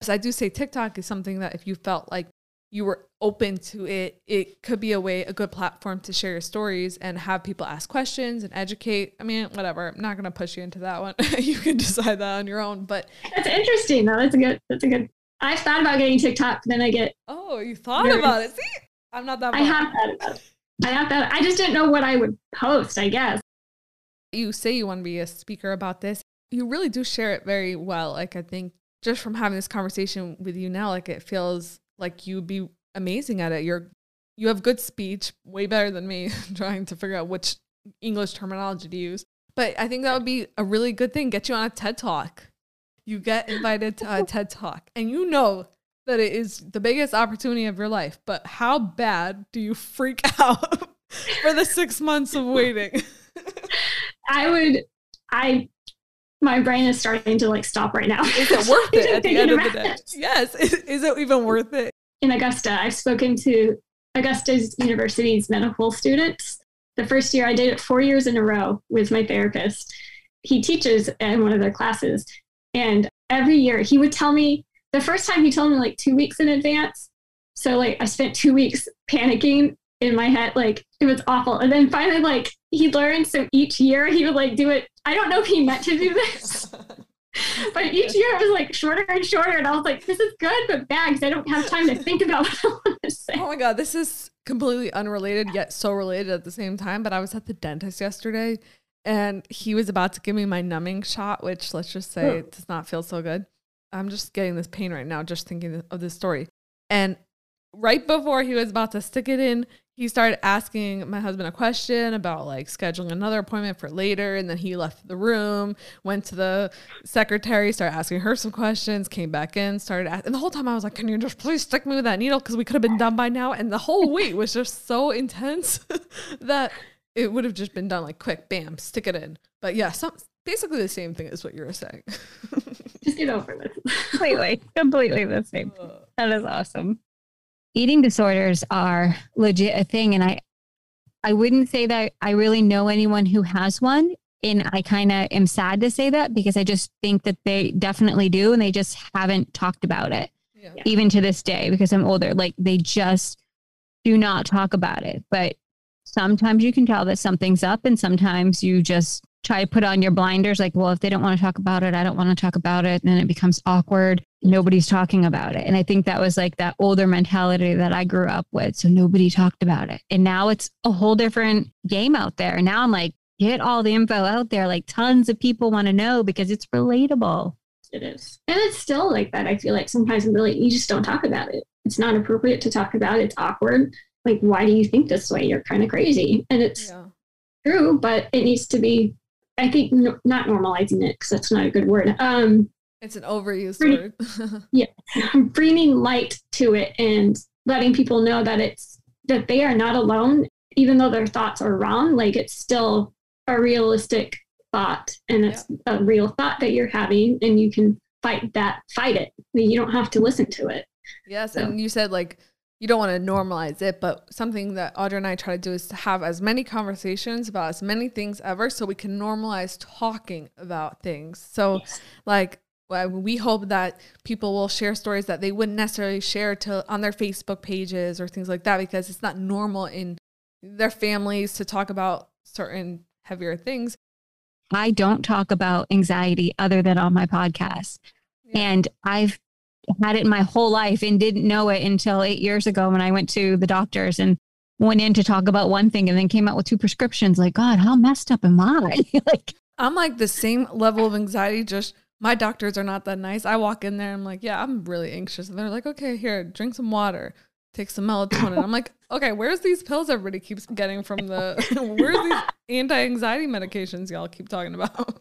So I do say TikTok is something that if you felt like you were open to it, it could be a way, a good platform to share your stories and have people ask questions and educate. I mean, whatever. I'm not gonna push you into that one. you can decide that on your own. But that's interesting though. That's a good that's a good I thought about getting TikTok, then I get Oh, you thought about it. See? I'm not that I have thought about it. I have that. I just didn't know what I would post, I guess. You say you want to be a speaker about this. You really do share it very well. Like I think just from having this conversation with you now, like it feels like you'd be amazing at it. You're you have good speech, way better than me trying to figure out which English terminology to use. But I think that would be a really good thing. Get you on a TED Talk. You get invited to a TED Talk, and you know that it is the biggest opportunity of your life. But how bad do you freak out for the six months of waiting? I would, I, my brain is starting to like stop right now. Is it worth it at the end of the day? Yes. Is, is it even worth it? In Augusta, I've spoken to Augusta's University's medical students. The first year I did it four years in a row with my therapist. He teaches in one of their classes. And every year he would tell me the first time he told me like two weeks in advance. So like I spent two weeks panicking in my head, like it was awful. And then finally, like he learned. So each year he would like do it. I don't know if he meant to do this, but each year it was like shorter and shorter. And I was like, this is good, but bad because I don't have time to think about what I want to say. Oh my God, this is completely unrelated yet so related at the same time. But I was at the dentist yesterday and he was about to give me my numbing shot, which let's just say oh. does not feel so good. I'm just getting this pain right now, just thinking of this story. And right before he was about to stick it in, he started asking my husband a question about like scheduling another appointment for later. And then he left the room, went to the secretary, started asking her some questions, came back in, started asking. And the whole time I was like, can you just please stick me with that needle? Because we could have been done by now. And the whole wait was just so intense that it would have just been done like quick, bam, stick it in. But yeah, some, basically the same thing as what you were saying. just get over it. completely, completely the same. Uh. That is awesome eating disorders are legit a thing. And i i wouldn't say that i really know anyone who has one. And i kind of am sad to say that because i just think that they definitely do. And they just haven't talked about it yeah. even to this day because i'm older. Like they just do not talk about it. But sometimes you can tell that something's up and sometimes you just try to put on your blinders like well if they don't want to talk about it i don't want to talk about it and then it becomes awkward. Nobody's talking about it. And i think that was like that older mentality that i grew up with so nobody talked about it. And now it's a whole different game out there. Now i'm like get all the info out there like tons of people want to know because it's relatable. It is. And it's still like that i feel like sometimes really you just don't talk about it. It's not appropriate to talk about it. it's awkward. Like why do you think this way? You're kind of crazy. And it's yeah. true but it needs to be I think no, not normalizing it because that's not a good word. Um, it's an overused bringing, word. yeah, bringing light to it and letting people know that it's that they are not alone, even though their thoughts are wrong. Like it's still a realistic thought, and it's yeah. a real thought that you're having, and you can fight that. Fight it. You don't have to listen to it. Yes, so. and you said like you don't want to normalize it, but something that Audra and I try to do is to have as many conversations about as many things ever so we can normalize talking about things. So, yes. like, we hope that people will share stories that they wouldn't necessarily share to on their Facebook pages or things like that because it's not normal in their families to talk about certain heavier things. I don't talk about anxiety other than on my podcast. Yeah. And I've had it my whole life and didn't know it until eight years ago when I went to the doctors and went in to talk about one thing and then came out with two prescriptions. Like, God, how messed up am I? like, I'm like the same level of anxiety, just my doctors are not that nice. I walk in there, I'm like, yeah, I'm really anxious. And they're like, okay, here, drink some water. take some melatonin. I'm like, okay, where's these pills everybody keeps getting from the where's these anti-anxiety medications y'all keep talking about?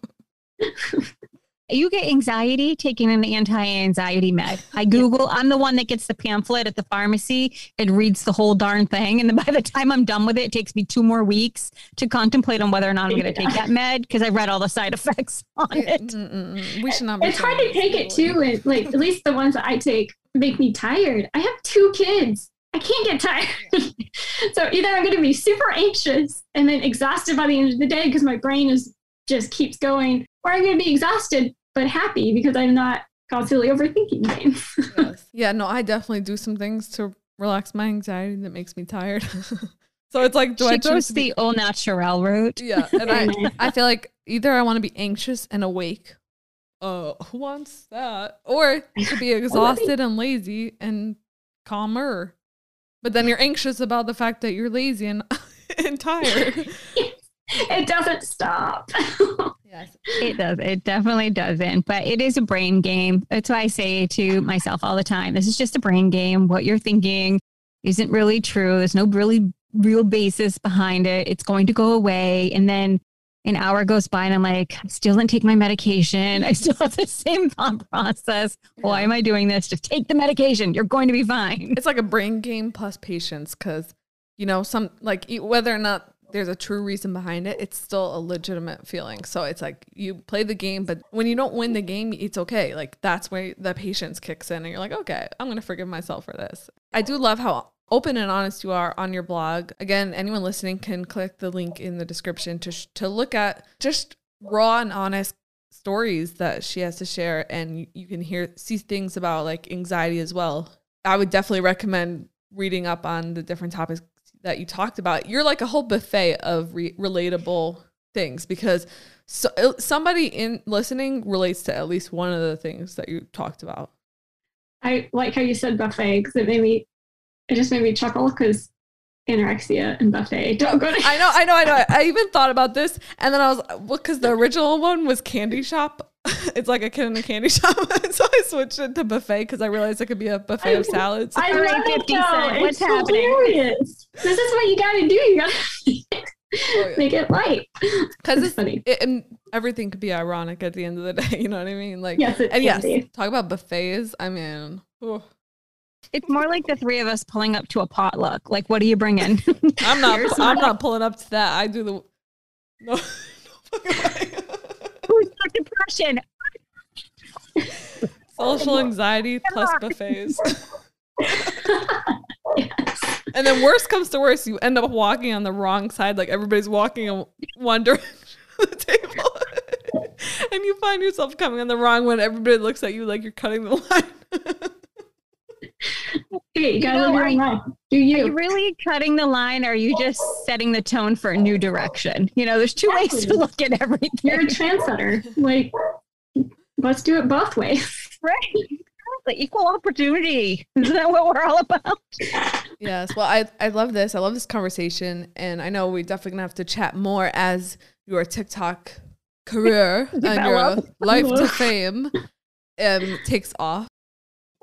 You get anxiety taking an anti-anxiety med. I Google, I'm the one that gets the pamphlet at the pharmacy and reads the whole darn thing. And then by the time I'm done with it, it takes me two more weeks to contemplate on whether or not I'm going to take that med because I read all the side effects on mm, it. Mm-mm-mm. We should not. It's hard to take it too, and like at least the ones that I take make me tired. I have two kids. I can't get tired. so either I'm going to be super anxious and then exhausted by the end of the day because my brain is just keeps going, or I'm going to be exhausted but happy because I'm not constantly overthinking things. Yes. Yeah, no, I definitely do some things to relax my anxiety that makes me tired. so it's like, do I choose goes to be? the au naturel route. Yeah, and I, I feel like either I want to be anxious and awake. Uh, who wants that? Or to be exhausted and lazy and calmer. But then you're anxious about the fact that you're lazy and and tired. It doesn't stop. Yes. It does. It definitely doesn't. But it is a brain game. That's why I say to myself all the time this is just a brain game. What you're thinking isn't really true. There's no really real basis behind it. It's going to go away. And then an hour goes by and I'm like, I still didn't take my medication. I still have the same thought process. Why am I doing this? Just take the medication. You're going to be fine. It's like a brain game plus patience because, you know, some like e- whether or not there's a true reason behind it, it's still a legitimate feeling. So it's like you play the game, but when you don't win the game, it's okay. Like that's where the patience kicks in and you're like, okay, I'm going to forgive myself for this. I do love how open and honest you are on your blog. Again, anyone listening can click the link in the description to, sh- to look at just raw and honest stories that she has to share and you, you can hear see things about like anxiety as well i would definitely recommend reading up on the different topics that you talked about you're like a whole buffet of re- relatable things because so, uh, somebody in listening relates to at least one of the things that you talked about. I like how you said buffet because it made me, it just made me chuckle because anorexia and buffet don't go i know i know i know. I even thought about this and then i was well because the original one was candy shop it's like a kid in a candy shop so i switched it to buffet because i realized it could be a buffet of salads I All right, love it 50 though. Cent, what's It's happening? hilarious. This is what you got to do. You got to Oh, yeah. make it light. because It's it's funny. it, and everything could be ironic at the end of the day you know what i mean like Yes, it and yes be. talk about buffets i mean ooh. It's more like the three of us pulling up to a potluck. Like, what do you bring in? i'm not Here's i'm not pulling up to that i do the no, no fucking way. Who's got depression? social anxiety plus buffets yes. and then worst comes to worst you end up walking on the wrong side like everybody's walking in one direction of the table and you find yourself coming on the wrong one everybody looks at you like you're cutting the line Hey, you gotta know, live your are own you- life. Do Are you? you really cutting the line? Or are you just setting the tone for a new direction? You know, there's two ways to look at everything. You're a trendsetter. Like, let's do it both ways. right. The equal opportunity. Isn't that what we're all about? Yes. Well, I, I love this. I love this conversation. And I know we're definitely going to have to chat more as your TikTok career and your life to fame um, takes off.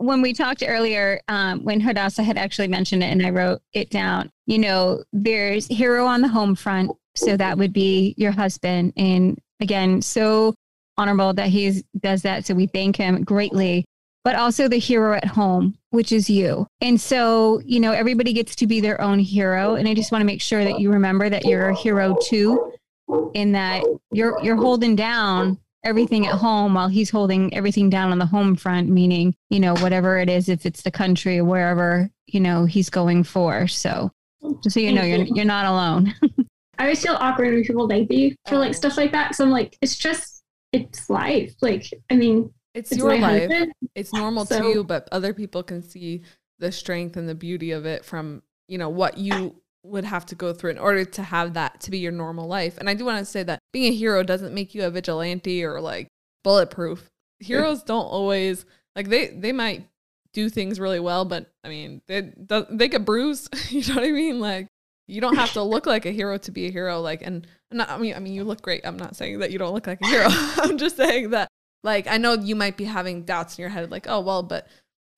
When we talked earlier, um, when Hadassah had actually mentioned it and I wrote it down, you know, there's hero on the home front. So that would be your husband. And again, so honorable that he does that. So we thank him greatly. But also the hero at home, which is you. And so, you know, everybody gets to be their own hero. And I just want to make sure that you remember that you're a hero too, in that you're you're holding down everything at home while he's holding everything down on the home front, meaning, you know, whatever it is, if it's the country or wherever, you know, he's going for. So just so you know, you're you're not alone. I always feel awkward when people thank me for like stuff like that. So I'm like, it's just, it's life. Like, I mean, It's, it's your life. husband. It's normal So- to you, but other people can see the strength and the beauty of it from, you know, what you would have to go through in order to have that to be your normal life. And I do want to say that being a hero doesn't make you a vigilante or like bulletproof. Heroes don't always like they they might do things really well, but I mean, they they get bruised. you know what I mean? Like you don't have to look like a hero to be a hero. Like, and I'm not, I mean, I mean, you look great. I'm not saying that you don't look like a hero. I'm just saying that, like, I know you might be having doubts in your head, like, oh well, but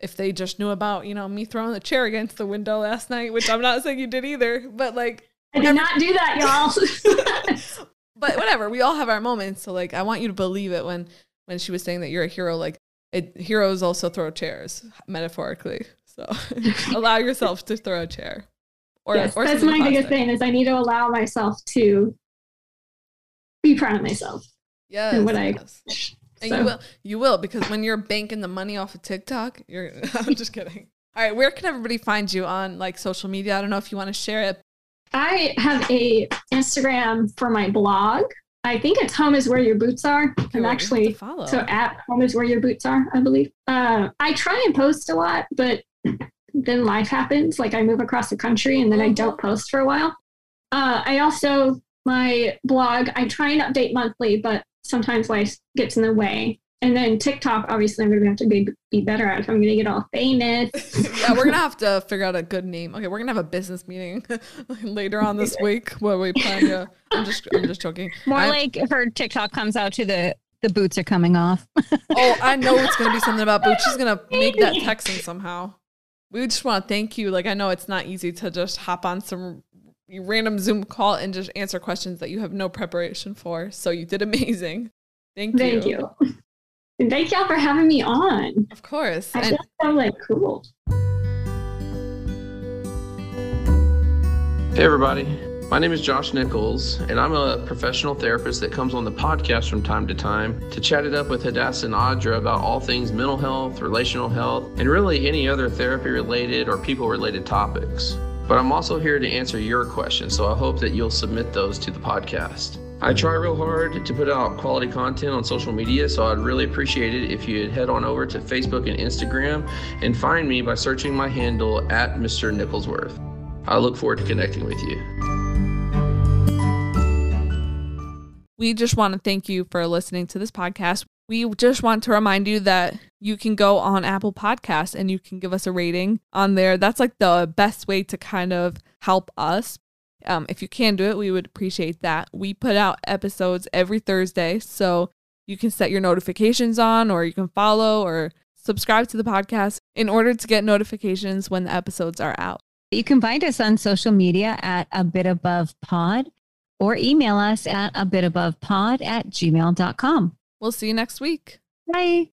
if they just knew about, you know, me throwing the chair against the window last night, which I'm not saying you did either, but like I did not do that, y'all. but whatever, we all have our moments. So like I want you to believe it when when she was saying that you're a hero, like it, heroes also throw chairs, metaphorically. So allow yourself to throw a chair. Or, yes, or that's my biggest thing is I need to allow myself to be proud of myself. Yes. And what yes. I and so. you will you will because when you're banking the money off of TikTok, you're I'm just kidding. All right, where can everybody find you on like social media? I don't know if you want to share it. I have a Instagram for my blog. I think it's home is where your boots are. Okay, I'm actually follow. so at home is where your boots are, I believe. Uh, I try and post a lot, but then life happens. Like I move across the country and then I don't uh-huh. post for a while. Uh, I also my blog. I try and update monthly, but sometimes life gets in the way. And then TikTok, obviously, I'm going to have to be, be better at if I'm going to get all famous. yeah, we're going to have to figure out a good name. Okay, we're going to have a business meeting later on this week where we plan to. I'm just, I'm just joking. More I'm, like her TikTok comes out to the the boots are coming off. oh, I know it's going to be something about boots. She's going to make that Texan somehow. We just want to thank you. Like, I know it's not easy to just hop on some random Zoom call and just answer questions that you have no preparation for. So you did amazing. Thank you. Thank you. And thank y'all for having me on. Of course. I and- feel so like cool. Hey everybody. My name is Josh Nichols, and I'm a professional therapist that comes on the podcast from time to time to chat it up with Hadassah and Audra about all things mental health, relational health, and really any other therapy related or people related topics. But I'm also here to answer your questions, so I hope that you'll submit those to the podcast. I try real hard to put out quality content on social media, so I'd really appreciate it if you'd head on over to Facebook and Instagram and find me by searching my handle at Mr. Nicholsworth. I look forward to connecting with you. We just want to thank you for listening to this podcast. We just want to remind you that you can go on Apple Podcasts and you can give us a rating on there. That's like the best way to kind of help us. Um, if you can do it, we would appreciate that. We put out episodes every Thursday, so you can set your notifications on, or you can follow or subscribe to the podcast in order to get notifications when the episodes are out. You can find us on social media at a bit above pod or email us at a bit above pod at gmail.com. We'll see you next week. Bye.